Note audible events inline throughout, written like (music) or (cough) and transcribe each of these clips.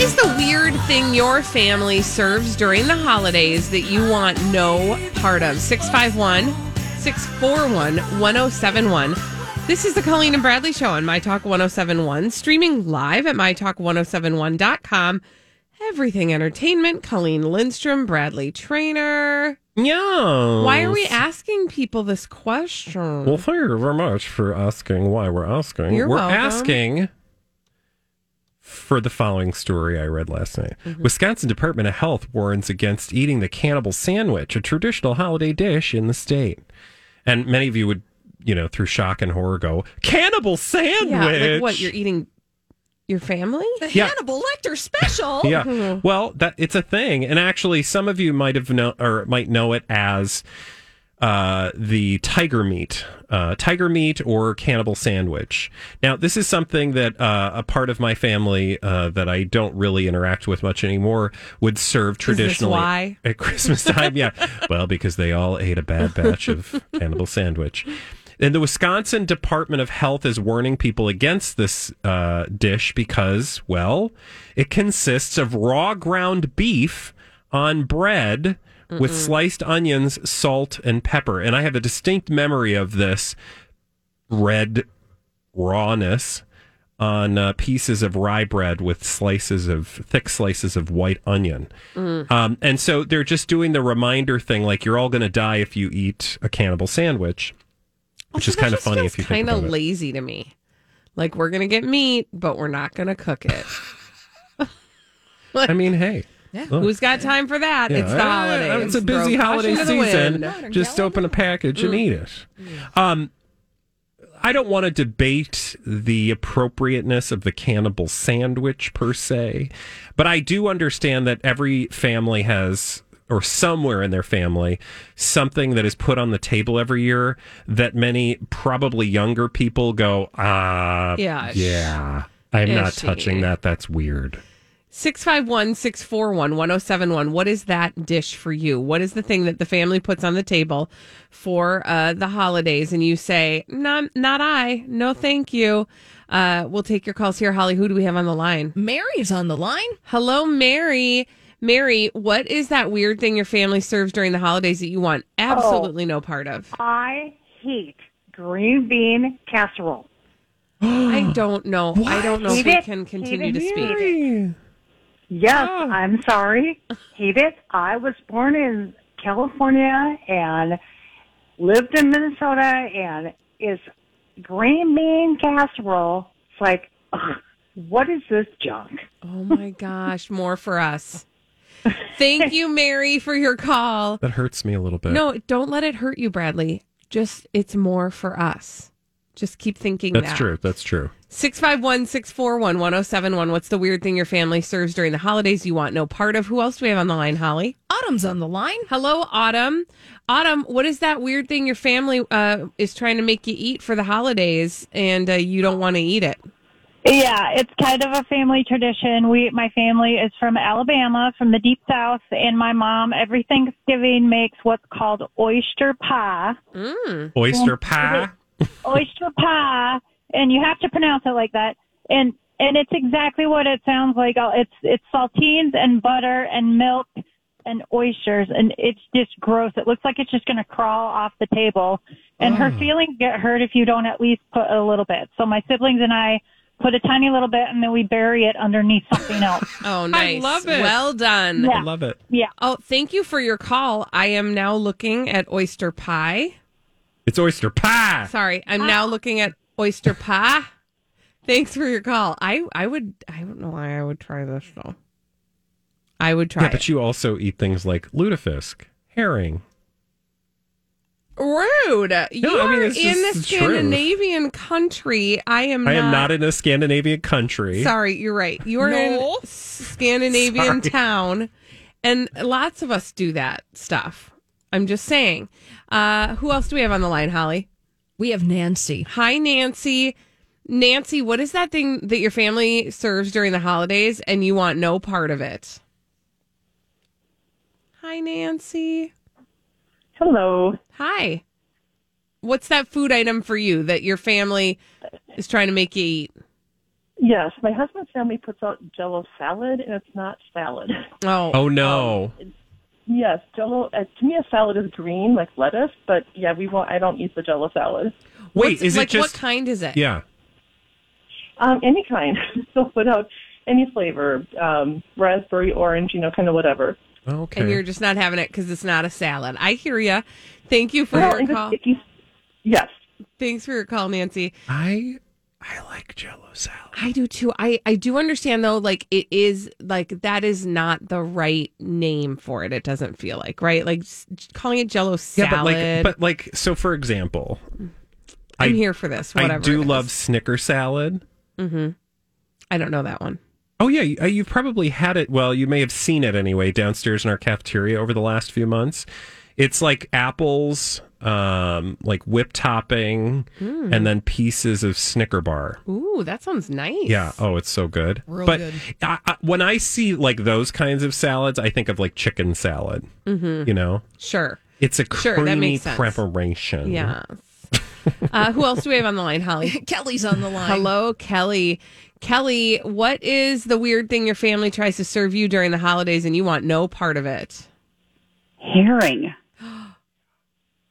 What is the weird thing your family serves during the holidays that you want no part of? 651 641 1071. This is the Colleen and Bradley Show on My Talk 1071, streaming live at MyTalk1071.com. Everything Entertainment, Colleen Lindstrom, Bradley Traynor. Yeah. Why are we asking people this question? Well, thank you very much for asking why we're asking. You're we're welcome. asking for the following story I read last night. Mm-hmm. Wisconsin Department of Health warns against eating the cannibal sandwich, a traditional holiday dish in the state. And many of you would, you know, through shock and horror go, cannibal sandwich. yeah, like what? You're eating your family? The Yeah. Hannibal Lecter special. (laughs) yeah. Well, that it's a thing, and actually, some of you might have know or might know it as uh, the tiger meat, uh, tiger meat or cannibal sandwich. Now, this is something that uh, a part of my family uh, that I don't really interact with much anymore would serve traditionally (laughs) at Christmas time. yeah, well, because they all ate a bad batch of (laughs) cannibal sandwich. And the Wisconsin Department of Health is warning people against this uh, dish because, well, it consists of raw ground beef on bread with sliced onions, salt, and pepper. And I have a distinct memory of this red rawness on uh, pieces of rye bread with slices of thick slices of white onion. Um, and so they're just doing the reminder thing like you're all going to die if you eat a cannibal sandwich, which is kind of funny if you think kind of lazy to me. Like we're gonna get meat, but we're not gonna cook it. (laughs) I mean, hey. (laughs) Look. Who's got time for that? Yeah, It's the holidays. It's a busy Throw holiday caution to the season. Just open a package and eat it. Um, I don't want to debate the appropriateness of the cannibal sandwich per se, but I do understand that every family has, or somewhere in their family, something that is put on the table every year that many, probably younger people go, ah, Yeah. yeah. I'm not touching that. That's weird. 651 641 1071. What is that dish for you? What is the thing that the family puts on the table for uh, the holidays? And you say, not, not I. No, thank you. Uh, we'll take your calls here. Holly, who do we have on the line? Mary's on the line. Hello, Mary. Mary, what is that weird thing your family serves during the holidays that you want absolutely no part of? I hate green bean casserole. (gasps) I don't know. I don't know if Hate we can continue to speak. Yes, oh. I'm sorry. Hate it. I was born in California and lived in Minnesota and is green bean casserole. It's like, ugh, what is this junk? Oh my gosh, more for us. Thank you, Mary, for your call. That hurts me a little bit. No, don't let it hurt you, Bradley. Just it's more for us. Just keep thinking That's that. true. That's true. 651 641 1071. What's the weird thing your family serves during the holidays you want no part of? Who else do we have on the line, Holly? Autumn's on the line. Hello, Autumn. Autumn, what is that weird thing your family uh, is trying to make you eat for the holidays and uh, you don't want to eat it? Yeah, it's kind of a family tradition. We, my family is from Alabama, from the deep south, and my mom every Thanksgiving makes what's called oyster pie. (laughs) Oyster pie. oyster pie, and you have to pronounce it like that. And and it's exactly what it sounds like. It's it's saltines and butter and milk and oysters, and it's just gross. It looks like it's just going to crawl off the table, and her mm. feelings get hurt if you don't at least put a little bit. So my siblings and I put a tiny little bit, and then we bury it underneath something else. (laughs) Oh, nice. love it. Well done. Yeah. I love it. Yeah. Oh, thank you for your call. I am now looking at oyster pie. It's oyster pie. Sorry, I'm now looking at oyster pie. Thanks for your call. I I would I don't know why I would try this though. I would try. Yeah, it. but you also eat things like lutefisk, herring. Rude. you I mean, are in just the the truth. Scandinavian country. I am. I not, am not in a Scandinavian country. Sorry, you're right. You are No. in Scandinavian Sorry. town, and lots of us do that stuff. I'm just saying. Uh, who else do we have on the line, Holly? We have Nancy. Hi, Nancy. Nancy, what is that thing that your family serves during the holidays and you want no part of it? Hi, Nancy. Hello. Hi. What's that food item for you that your family is trying to make you eat? Yes, my husband's family puts out Jello salad, and it's not salad. Oh, Oh no. Um, Yes, Jello. Uh, to me, a salad is green, like lettuce. But yeah, we won't. I don't eat the Jello salad. Wait, What's- is like it just what kind is it? Yeah. Um, any kind. (laughs) They'll put out any flavor, um, raspberry, orange, you know, kind of whatever. Okay. And you're just not having it because it's not a salad. I hear you. Thank you for Well, your call. if you, yes. Thanks for your call, Nancy. I I like Jello salad. I do too. I I do understand though. Like it is like that is not the right name for it. It doesn't feel like right. Like calling it Jello salad. Yeah, but like, but like, so for example, I'm I- here for this. Whatever. I do love. Snicker salad. Mm-hmm. I don't know that one. Oh yeah, you, uh, you've probably had it. Well, you may have seen it anyway downstairs in our cafeteria over the last few months. It's like apples, um, like whip topping, Hmm. and then pieces of Snicker bar. Ooh, that sounds nice. Yeah. Oh, it's so good. Real but good. I, I, when I see like those kinds of salads, I think of like chicken salad. Mm-hmm. You know, Sure. it's a Sure, that creamy makes sense. preparation. Yeah. uh, who else do we have on the line, Holly? (laughs) Kelly's on the line. Hello, Kelly. Kelly, what is the weird thing your family tries to serve you during the holidays and you want no part of it? Herring.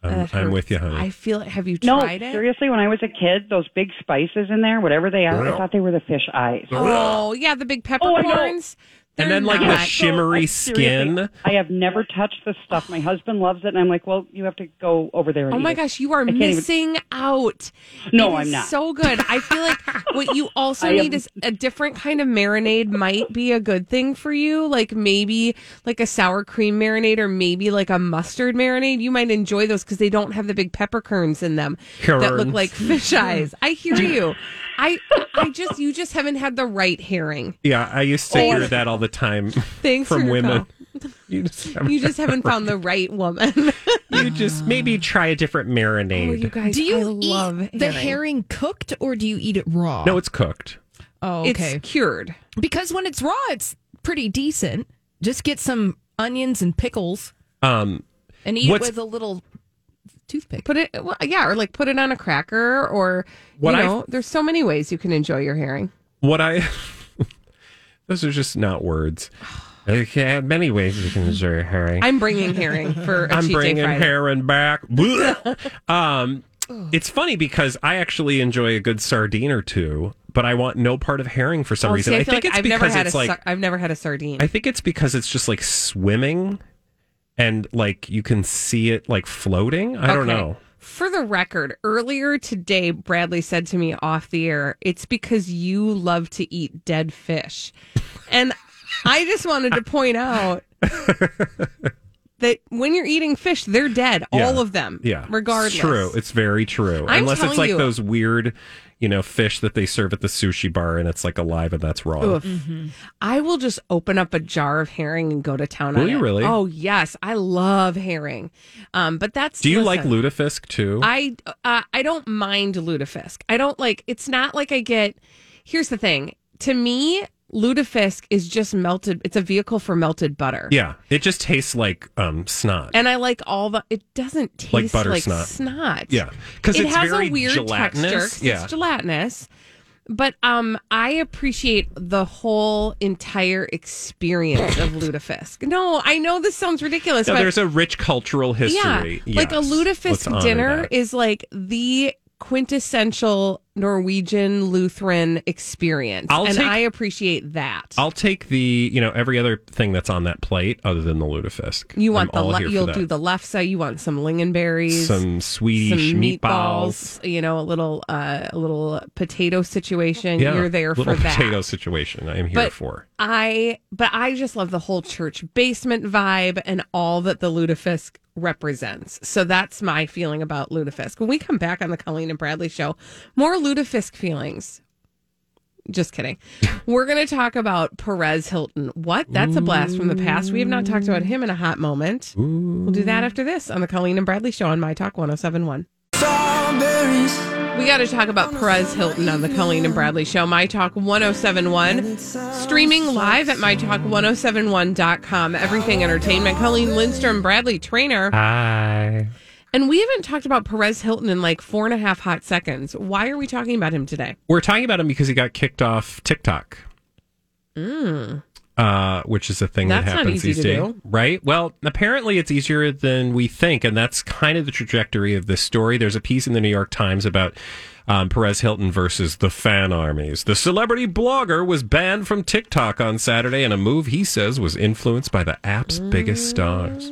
I'm, That I'm with you, honey. I feel. It have you No, tried it? seriously, when I was a kid, those big spices in there, whatever they are, I thought they were the fish eyes. Oh, yeah, the big Oh, peppercorns. And then like They're the shimmery I- seriously, skin. I have never touched this stuff. My husband loves it, and I'm like, well, you have to go over there. And Oh my eat it. gosh, you are can't even- missing out. No, It is I'm not. So good. I feel like (laughs) what you also I need am- is a different kind of marinade might be a good thing for you. Like maybe like a sour cream marinade or maybe like a mustard marinade. You might enjoy those because they don't have the big peppercorns in them that look like fish (laughs) eyes. I hear you. I I just you just haven't had the right herring. Yeah, I used to hear that all the time Thanks from for women. call. (laughs) You just, haven't, You just haven't found the right woman. (laughs) you just maybe try a different marinade. oh, you guys, Do you I love eat the herring cooked or do you eat it raw? no, it's cooked. Oh, It's okay. cured. because when it's raw, it's pretty decent. Just get some onions and pickles Um, and eat it with a little toothpick. Put it, well, yeah, or like put it on a cracker, or What you I- know, there's so many ways you can enjoy your herring. what I (laughs) those are just not words. (sighs) Okay, many ways you can enjoy herring. I'm bringing herring for a I'm cheat bringing herring back. (laughs) Um, it's funny because I actually enjoy a good sardine or two, but I want no part of herring for some Oh, reason. see, I, I, think like it's I've never because had a it's like I've never had a sardine. I think it's because it's just like swimming and like you can see it like floating. I don't know. For the record, earlier today, Bradley said to me off the air, it's because you love to eat dead fish. (laughs) And I just wanted to point out (laughs) that when you're eating fish, they're dead, Yeah. all of them. Yeah. Regardless. It's true. It's very true. I'm Unless it's like you. those weird, you know, fish that they serve at the sushi bar and it's like alive and that's raw. Oof. I will just open up a jar of herring and go to town Will on you it. really? Oh yes, I love herring. Um, but that's Do you like listen, lutefisk too? I uh, I don't mind lutefisk. I don't like. It's not like I get. Here's the thing. To me, lutefisk is just melted. It's a vehicle for melted butter. yeah. It just tastes like um snot. And I like all the. It doesn't taste Like like, butter snot. snot. yeah. Because it it's has very a weird gelatinous. texture. Yeah. It's gelatinous. But um, I appreciate the whole entire experience of lutefisk. No, I know this sounds ridiculous, but there's a rich cultural history. yeah, like a Yes. Lutefisk dinner is like the quintessential Norwegian Lutheran experience, I'll and take- I appreciate that. I'll take the you know every other thing that's on that plate other than the lutefisk. you want I'm the le- you'll do the lefse. You want some lingonberries, some Swedish some meatballs. meatballs. You know, a little uh, a little potato situation. Yeah, You're there for that. potato situation. I am here But for. I, but I just love the whole church basement vibe and all that the lutefisk represents. So that's my feeling about lutefisk. When we come back on the Colleen and Bradley show, more lutefisk feelings. Just kidding. (laughs) We're going to talk about Perez Hilton. What? That's a blast from the past. We have not talked about him in a hot moment. We'll do that after this on the Colleen and Bradley show on My Talk 1071. We got to talk about Perez Hilton on the Colleen and Bradley Show, My Talk 1071. Streaming live at MyTalk1071.com. Everything Entertainment. Colleen Lindstrom, Bradley Traynor. Hi. And we haven't talked about Perez Hilton in like four and a half hot seconds. Why are we talking about him today? We're talking about him because he got kicked off TikTok. Mm. Uh, which is a thing Mm. That's that happens these days, right? Well, apparently it's easier than we think, and that's kind of the trajectory of this story. There's a piece in the New York Times about um, Perez Hilton versus the fan armies. The celebrity blogger was banned from TikTok on Saturday in a move he says was influenced by the app's biggest stars.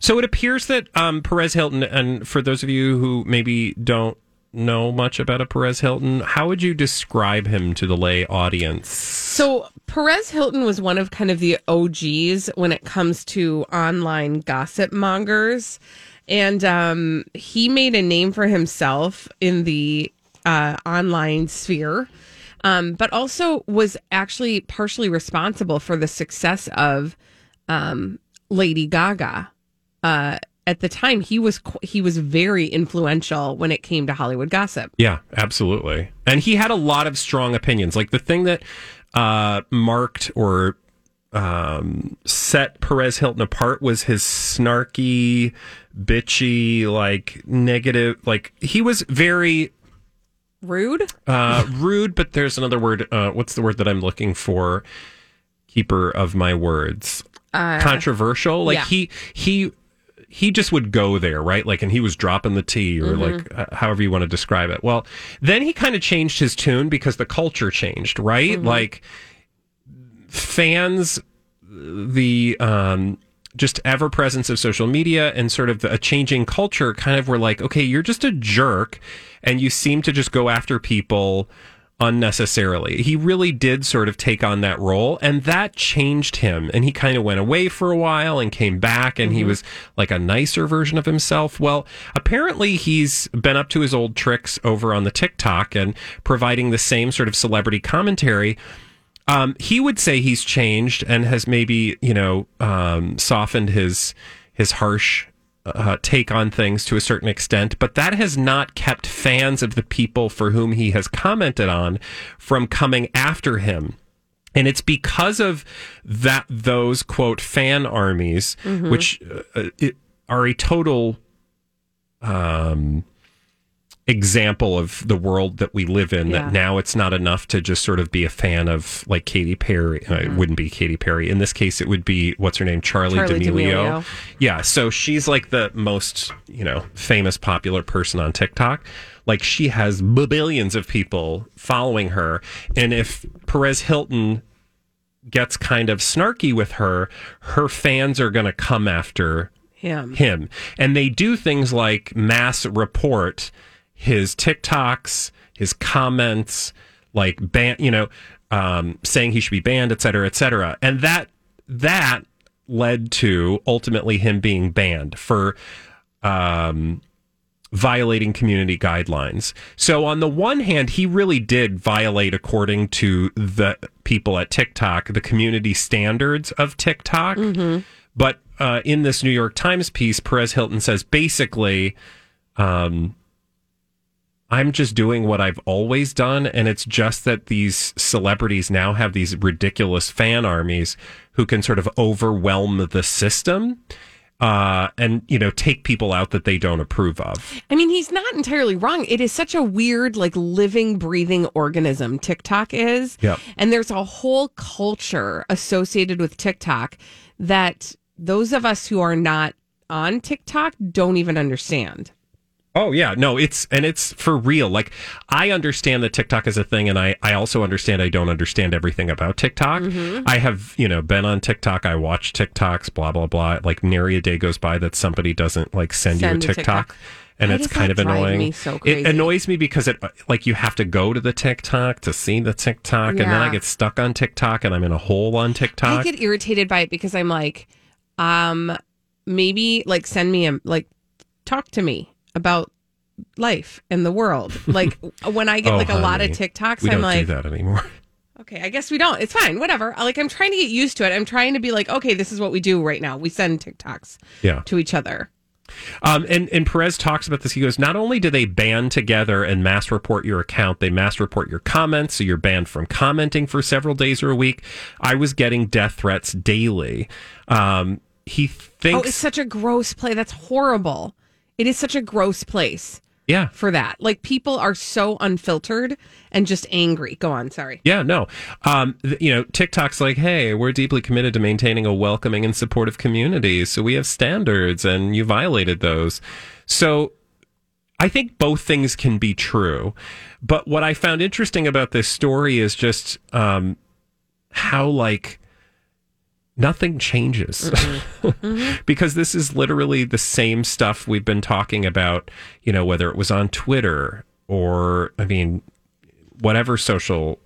So it appears that um, Perez Hilton, and for those of you who maybe don't know much about a Perez Hilton, how would you describe him to the lay audience? So Perez Hilton was one of kind of the OGs when it comes to online gossip mongers. And um, he made a name for himself in the uh, online sphere, um, but also was actually partially responsible for the success of um, Lady Gaga. Uh, at the time, he was he was very influential when it came to Hollywood gossip. Yeah, absolutely. And he had a lot of strong opinions. Like the thing that uh, marked or um, set Perez Hilton apart was his snarky, bitchy, like negative. Like he was very Rude. uh, rude, but there's another word. Uh, what's the word that I'm looking for? Keeper of my words. Controversial. Like yeah. he he he just would go there, right? Like, and he was dropping the T, or like uh, however you want to describe it. Well, then he kind of changed his tune because the culture changed, right? Like fans, the um, just ever presence of social media and sort of a changing culture kind of were like, okay, you're just a jerk and you seem to just go after people unnecessarily. He really did sort of take on that role and that changed him. And he kind of went away for a while and came back and he was like a nicer version of himself. Well, apparently he's been up to his old tricks over on the TikTok and providing the same sort of celebrity commentary. Um, he would say he's changed and has maybe you know um, softened his his harsh uh, take on things to a certain extent, but that has not kept fans of the people for whom he has commented on from coming after him. And it's because of that those quote fan armies, which uh, it, are a total um, example of the world that we live in. Yeah. That now it's not enough to just sort of be a fan of like Katy Perry. Uh, it wouldn't be Katy Perry in this case. It would be what's her name, Charlie, Charli D'Amelio. D'Amelio. Yeah, so she's like the most you know famous, popular person on TikTok. Like she has billions of people following her, and if Perez Hilton gets kind of snarky with her, her fans are going to come after Him. him. And they do things like mass report his TikToks, his comments, like ban, you know, um, saying he should be banned, et cetera, et cetera. And that that led to ultimately him being banned for um, violating community guidelines. So on the one hand, he really did violate, according to the people at TikTok, the community standards of TikTok. But uh, in this New York Times piece, Perez Hilton says basically, um, I'm just doing what I've always done. And it's just that these celebrities now have these ridiculous fan armies who can sort of overwhelm the system. Uh, and you know, take people out that they don't approve of. I mean, he's not entirely wrong. It is such a weird, like living, breathing organism, TikTok is. Yep. And there's a whole culture associated with TikTok that those of us who are not on TikTok don't even understand. Oh yeah, no, it's and it's for real. Like I understand that TikTok is a thing, and I I also understand I don't understand everything about TikTok. Mm-hmm. I have you know been on TikTok. I watch TikToks, blah blah blah. Like nary a day goes by that somebody doesn't like send, Send you a TikTok. TikTok. And Why it's kind of annoying. me so It annoys me because it like you have to go to the TikTok to see the TikTok, and then I get stuck on TikTok, and I'm in a hole on TikTok. I get irritated by it because I'm like, um, maybe like send me a like talk to me about life and the world. Like (laughs) when I get Oh, like a lot of TikToks, we I'm don't like, do that anymore. okay, I guess we don't. It's fine, whatever. Like I'm trying to get used to it. I'm trying to be like, okay, this is what we do right now. We send TikToks Yeah. to each other. Um, and, and Perez talks about this. He goes, not only do they band together and mass report your account, they mass report your comments. So you're banned from commenting for several days or a week. I was getting death threats daily. Um, he thinks. Oh, thinks. it's such a gross play. That's horrible. It is such a gross place Yeah. for that. Like people are so unfiltered and just angry. Go on, sorry. Yeah, no. Um, th- you know, TikTok's like, hey, we're deeply committed to maintaining a welcoming and supportive community. So we have standards and you violated those. So I think both things can be true. But what I found interesting about this story is just um, how, like, nothing changes (laughs) because this is literally the same stuff we've been talking about, you know, whether it was on Twitter or, I mean, whatever social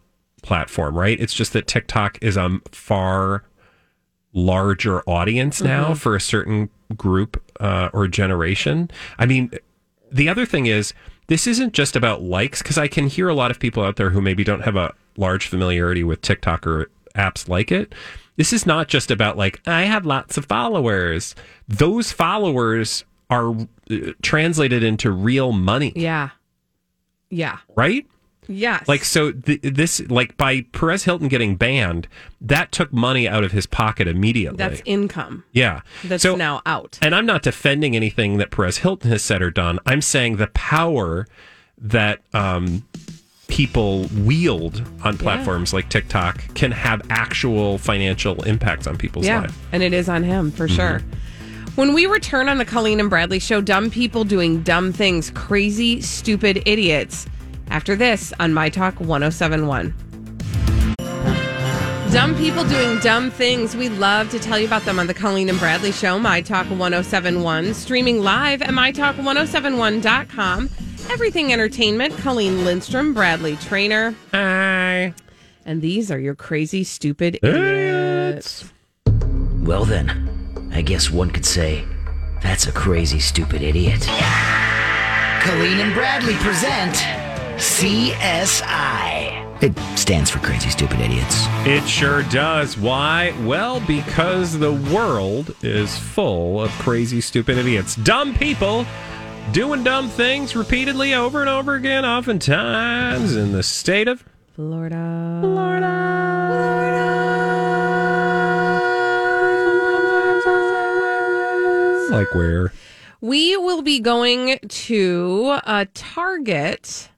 platform, right? It's just that TikTok is a far larger audience now for a certain group uh, or generation. I mean, the other thing is, this isn't just about likes, because I can hear a lot of people out there who maybe don't have a large familiarity with TikTok or apps like it. This is not just about like, I have lots of followers. Those followers are uh, translated into real money, Yeah. Yeah. right? Yes. Like so, th- this like by Perez Hilton getting banned, that took money out of his pocket immediately. that's income yeah. that's so now out. and I'm not defending anything that Perez Hilton has said or done. I'm saying the power that um, people wield on platforms like TikTok can have actual financial impacts on people's Yeah. lives. And it is on him for mm-hmm. sure. When we return on the Colleen and Bradley show, dumb people doing dumb things, crazy, stupid idiots. After this on My Talk 1071. Dumb people doing dumb things. We love to tell you about them on the Colleen and Bradley show, My Talk 1071, streaming live at MyTalk1071.com. Everything Entertainment, Colleen Lindstrom, Bradley Traynor. Hi. And these are your crazy, stupid idiots. Well, then, I guess one could say that's a crazy, stupid idiot. Colleen and Bradley present CSI. It stands for Crazy Stupid Idiots. It sure does. Why? Well, because the world is full of crazy, stupid idiots. Dumb people doing dumb things repeatedly over and over again, oftentimes in the state of Florida. Florida. Florida. Like where? We will be going to a Target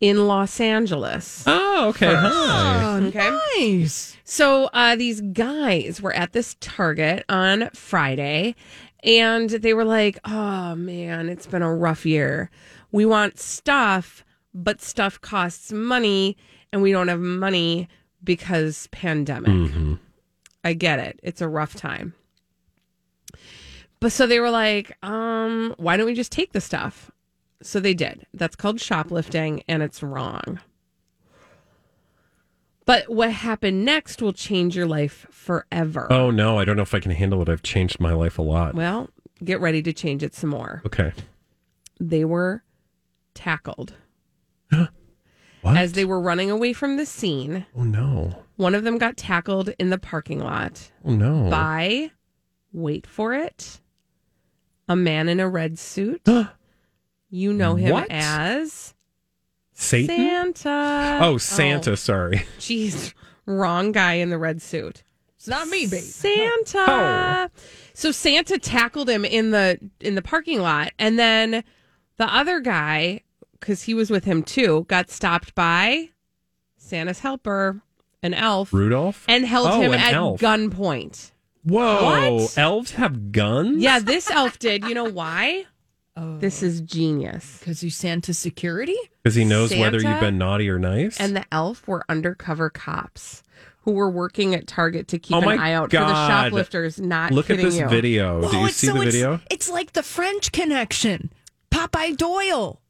in Los Angeles. Oh, okay. Hi. Okay. Nice. So uh, these guys were at this Target on Friday, and they were like, "Oh man, it's been a rough year. We want stuff, but stuff costs money, and we don't have money because pandemic. I get it. It's a rough time." But so they were like, um, why don't we just take the stuff? So they did. That's called shoplifting and it's wrong. But what happened next will change your life forever. Oh no, I don't know if I can handle it. I've changed my life a lot. Well, get ready to change it some more. Okay. They were tackled (gasps) What? as they were running away from the scene. oh no. One of them got tackled in the parking lot Oh no. by, wait for it, a man in a red suit. (gasps) you know him What? as Satan? Santa. Oh, Santa, oh. sorry. (laughs) Jeez, wrong guy in the red suit. It's not me, babe. Santa. Oh. So Santa tackled him in the in the parking lot, and then the other guy, because he was with him too, got stopped by Santa's helper, an elf, Rudolph? and held Oh, him at elf. gunpoint. Whoa. What? Elves have guns? Yeah, this elf did. You know why? This oh. is genius. Because you Santa security? Because he knows whether you've been naughty or nice. And the elf were undercover cops who were working at Target to keep Oh an eye out for the shoplifters. Not Look at kidding this you. video. Do you it's- see the it's- video? It's, like the French connection. Popeye Doyle.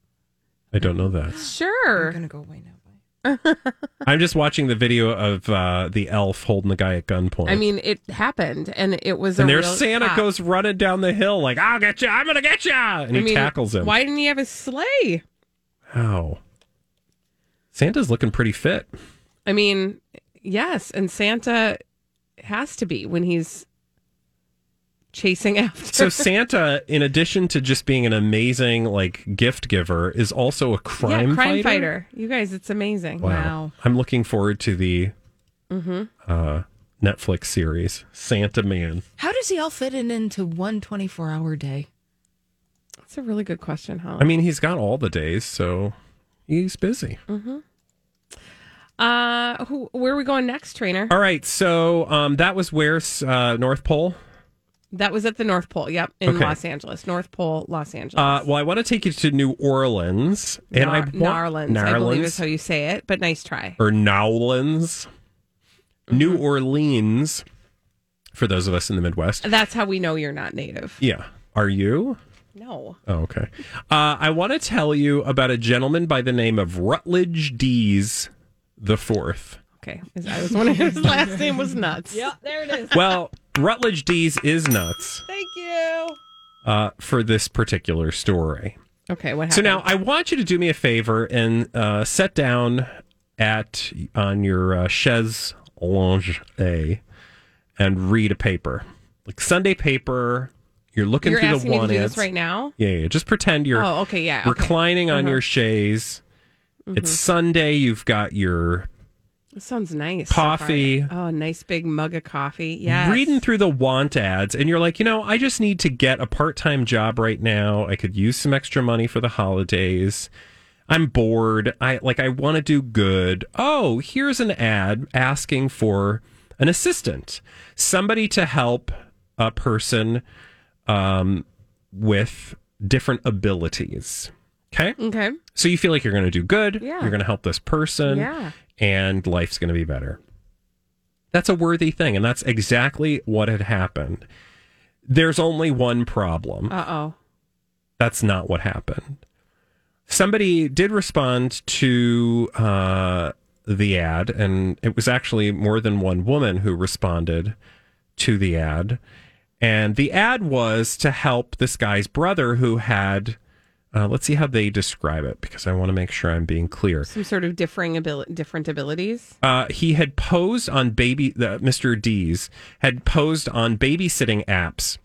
I don't know that. Sure. I'm gonna go away now. (laughs) I'm just watching the video of uh, the elf holding the guy at gunpoint. I mean, it happened, and it was. and there's Santa cop. goes running down the hill like, "I'll get you! I'm gonna get you!" And I he mean, tackles him. Why didn't he have a sleigh? How? Santa's looking pretty fit. I mean, yes, and Santa has to be when he's chasing (laughs) after. So Santa, in addition to just being an amazing like gift giver, is also a crime, yeah, crime fighter. fighter. You guys, it's amazing. Wow. I'm looking forward to the Mm-hmm. uh, Netflix series Santa Man. How does he all fit in into one 24 hour day? That's a really good question, Holly. I mean, he's got all the days, so he's busy. uh, who, where are we going next, Traynor? All right, so um, that was where's uh, North Pole. That was at the North Pole. Yep, in Okay. Los Angeles, North Pole, Los Angeles. Uh, well, I want to take you to New Orleans, and I Nar- want Narlands, I believe is how you say it. But nice try. or Nowlands, Mm-hmm. New Orleans. For those of us in the Midwest, That's how we know you're not native. yeah. Are you? No. Oh, okay. Uh, I want to tell you about a gentleman by the name of Rutledge Deas the Fourth. Okay. I was wondering his last name was nuts. (laughs) Yep, there it is. Well, Rutledge Deas is nuts Thank you. uh, for this particular story. Okay, what happened? So now I want you to do me a favor and uh, sit down at on your uh, chaise longue and read a paper, like Sunday paper. You're looking you're through the me to one this right now. Yeah, yeah. Just pretend you're Oh, okay, yeah. okay. reclining on Uh-huh. Mm-hmm. your chaise. It's Sunday. You've got your This sounds nice. Coffee. oh, nice big mug of coffee. Yeah. reading through the want ads, and you're like, you know, I just need to get a part time job right now. I could use some extra money for the holidays. I'm bored. I like I want to do good. Oh, here's an ad asking for an assistant, somebody to help a person um, with different abilities. Okay, Okay. so you feel like you're going to do good. Yeah. You're going to help this person Yeah. and life's going to be better. That's a worthy thing. And that's exactly what had happened. There's only one problem. Uh oh. That's not what happened. Somebody did respond to uh, the ad, and it was actually more than one woman who responded to the ad. And the ad was to help this guy's brother who had, uh, let's see how they describe it because I want to make sure I'm being clear. Some sort of differing ability, different abilities. Uh, he had posed on baby, the, Mr. Deas had posed on babysitting apps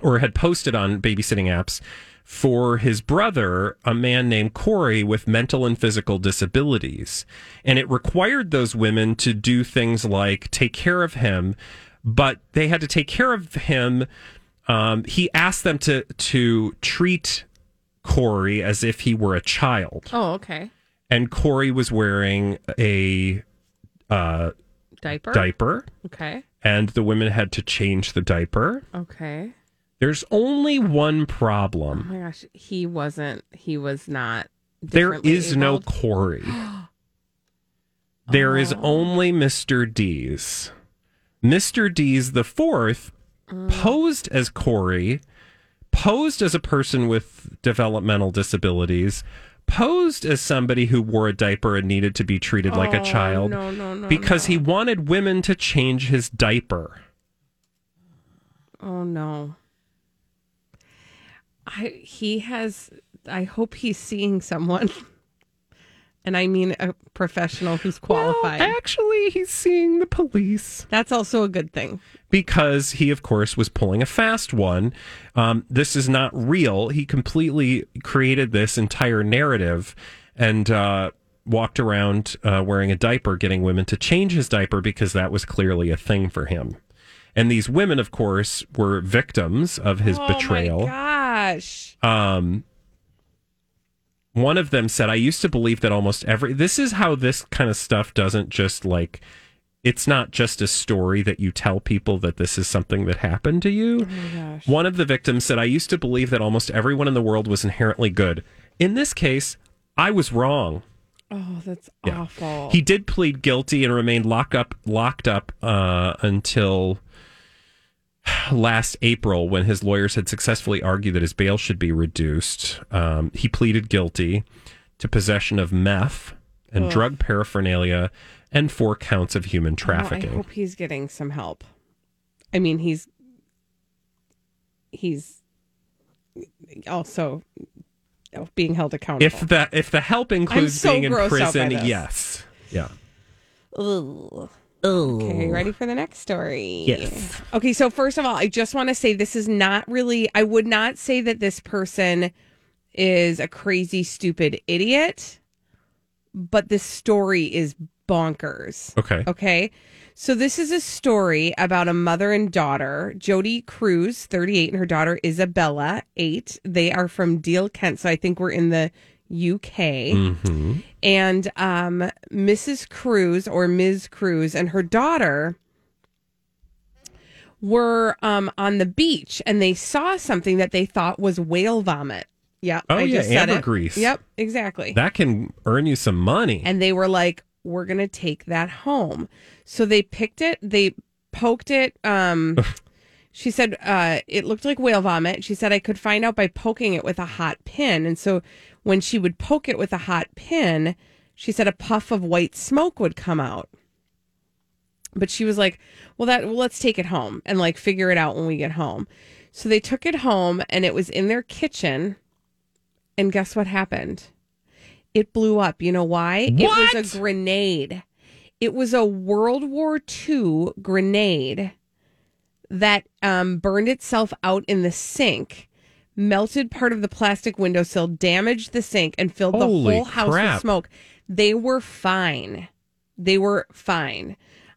or had posted on babysitting apps for his brother, a man named Corey with mental and physical disabilities. And it required those women to do things like take care of him, but they had to take care of him. Um, he asked them to, to treat Corey as if he were a child Oh, okay. and Corey was wearing a uh, Diaper. diaper, Okay. and the women had to change the diaper. Okay. There's only one problem. Oh my gosh, he wasn't. He was not. There is no? Corey. (gasps) There is only Mr. Deas. Mr. Deas the fourth posed as Corey, posed as a person with developmental disabilities, posed as somebody who wore a diaper and needed to be treated like a Oh, child. No, no, no. because he wanted women to change his diaper. Oh no. I he has. I hope he's seeing someone, (laughs) and I mean a professional who's qualified. Well, actually, he's seeing the police That's also a good thing. because he, of course, was pulling a fast one. Um, this is not real. He completely created this entire narrative and uh, walked around uh, wearing a diaper, getting women to change his diaper because that was clearly a thing for him. And these women, of course, were victims of his betrayal. oh betrayal. my gosh. Um, one of them said, I used to believe that almost every, this is how this kind of stuff doesn't just like, it's not just a story that you tell people that this is something that happened to you. One of the victims said, I used to believe that almost everyone in the world was inherently good. In this case, I was wrong. Oh, that's Yeah. awful. He did plead guilty and remained locked up locked up uh, until last April when his lawyers had successfully argued that his bail should be reduced. Um, he pleaded guilty to possession of meth and drug paraphernalia and four counts of human Oh, I hope he's getting some help. I mean, he's he's also being held accountable. if the if the help includes so being in grossed out by prison, yes, yeah. Ugh. Okay, ready for the next story? Yes. Okay, so first of all, I just want to say this is not really, I would not say that this person is a crazy, stupid idiot, but this story is bonkers. Okay. Okay. So this is a story about a mother and daughter, Jody Cruz, 38, and her daughter Isabella, 8. They are from Deal, Kent. So I think we're in the UK. Mm-hmm. And um, Mrs. Cruz or Ms. Cruz and her daughter were um, on the beach and they saw something that they thought was whale vomit. Yep. Oh, I yeah, just said it. Yep, exactly. That can earn you some money. and they were like, "We're gonna take that home." So they picked it. They poked it. Um, (laughs) she said uh, it looked like whale vomit. She said I could find out by poking it with a hot pin. And so when she would poke it with a hot pin, she said a puff of white smoke would come out. But she was like, "Well, that well, let's take it home and like figure it out when we get home." So they took it home, and it was in their kitchen. And guess what happened? It blew up. You know why? What? It was a grenade. It was a World War II grenade that um, burned itself out in the sink, melted part of the plastic windowsill, damaged the sink, and filled Holy the whole house crap. with smoke. They were fine. They were fine.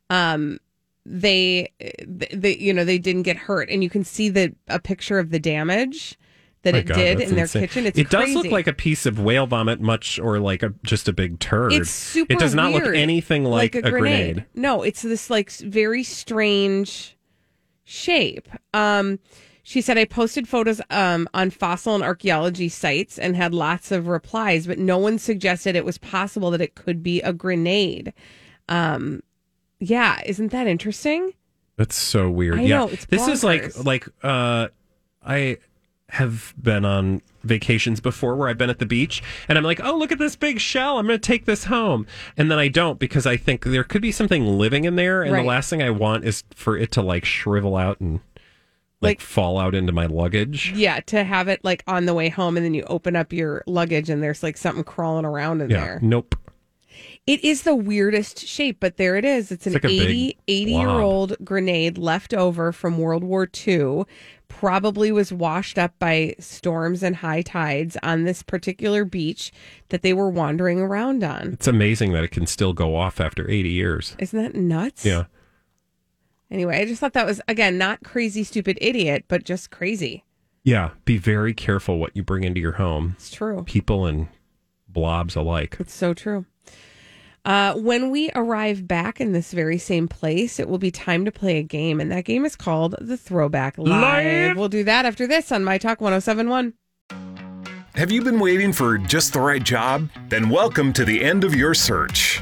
Um, they, they, you know, they didn't get hurt, and you can see the a picture of the damage that My it God, did in their insane. kitchen. It's it does look like a piece of whale vomit, much or like a just a big turd. It's super. It does not look anything like, a, grenade. No, it's this like very strange shape. Um, she said I posted photos um on fossil and archaeology sites and had lots of replies, but no one suggested it was possible that it could be a grenade. Um, yeah, isn't that interesting? That's so weird. I yeah, know, it's this is like like uh, I have been on vacations before where I've been at the beach and I'm like, oh look at this big shell, I'm going to take this home, and then I don't because I think there could be something living in there, and Right. the last thing I want is for it to like shrivel out and like, Like- fall out into my luggage. Yeah, to have it like on the way home, and then you open up your luggage and there's like something crawling around in Yeah, there. nope. It is the weirdest shape, but there it is. It's an It's like 80, 80 year old grenade left over from World War II. Probably was washed up by storms and high tides on this particular beach that they were wandering around on. It's amazing that it can still go off after 80 years. Isn't that nuts? Yeah. Anyway, I just thought that was, again, not crazy, stupid idiot, but just crazy. Yeah, be very careful what you bring into your home. It's true. People and blobs alike. It's so true. Uh, when we arrive back in this very same place, it will be time to play a game, and that game is called the Throwback Live. Live. We'll do that after this on My Talk 1071. Have you been waiting for just the right job? Then welcome to the end of your search.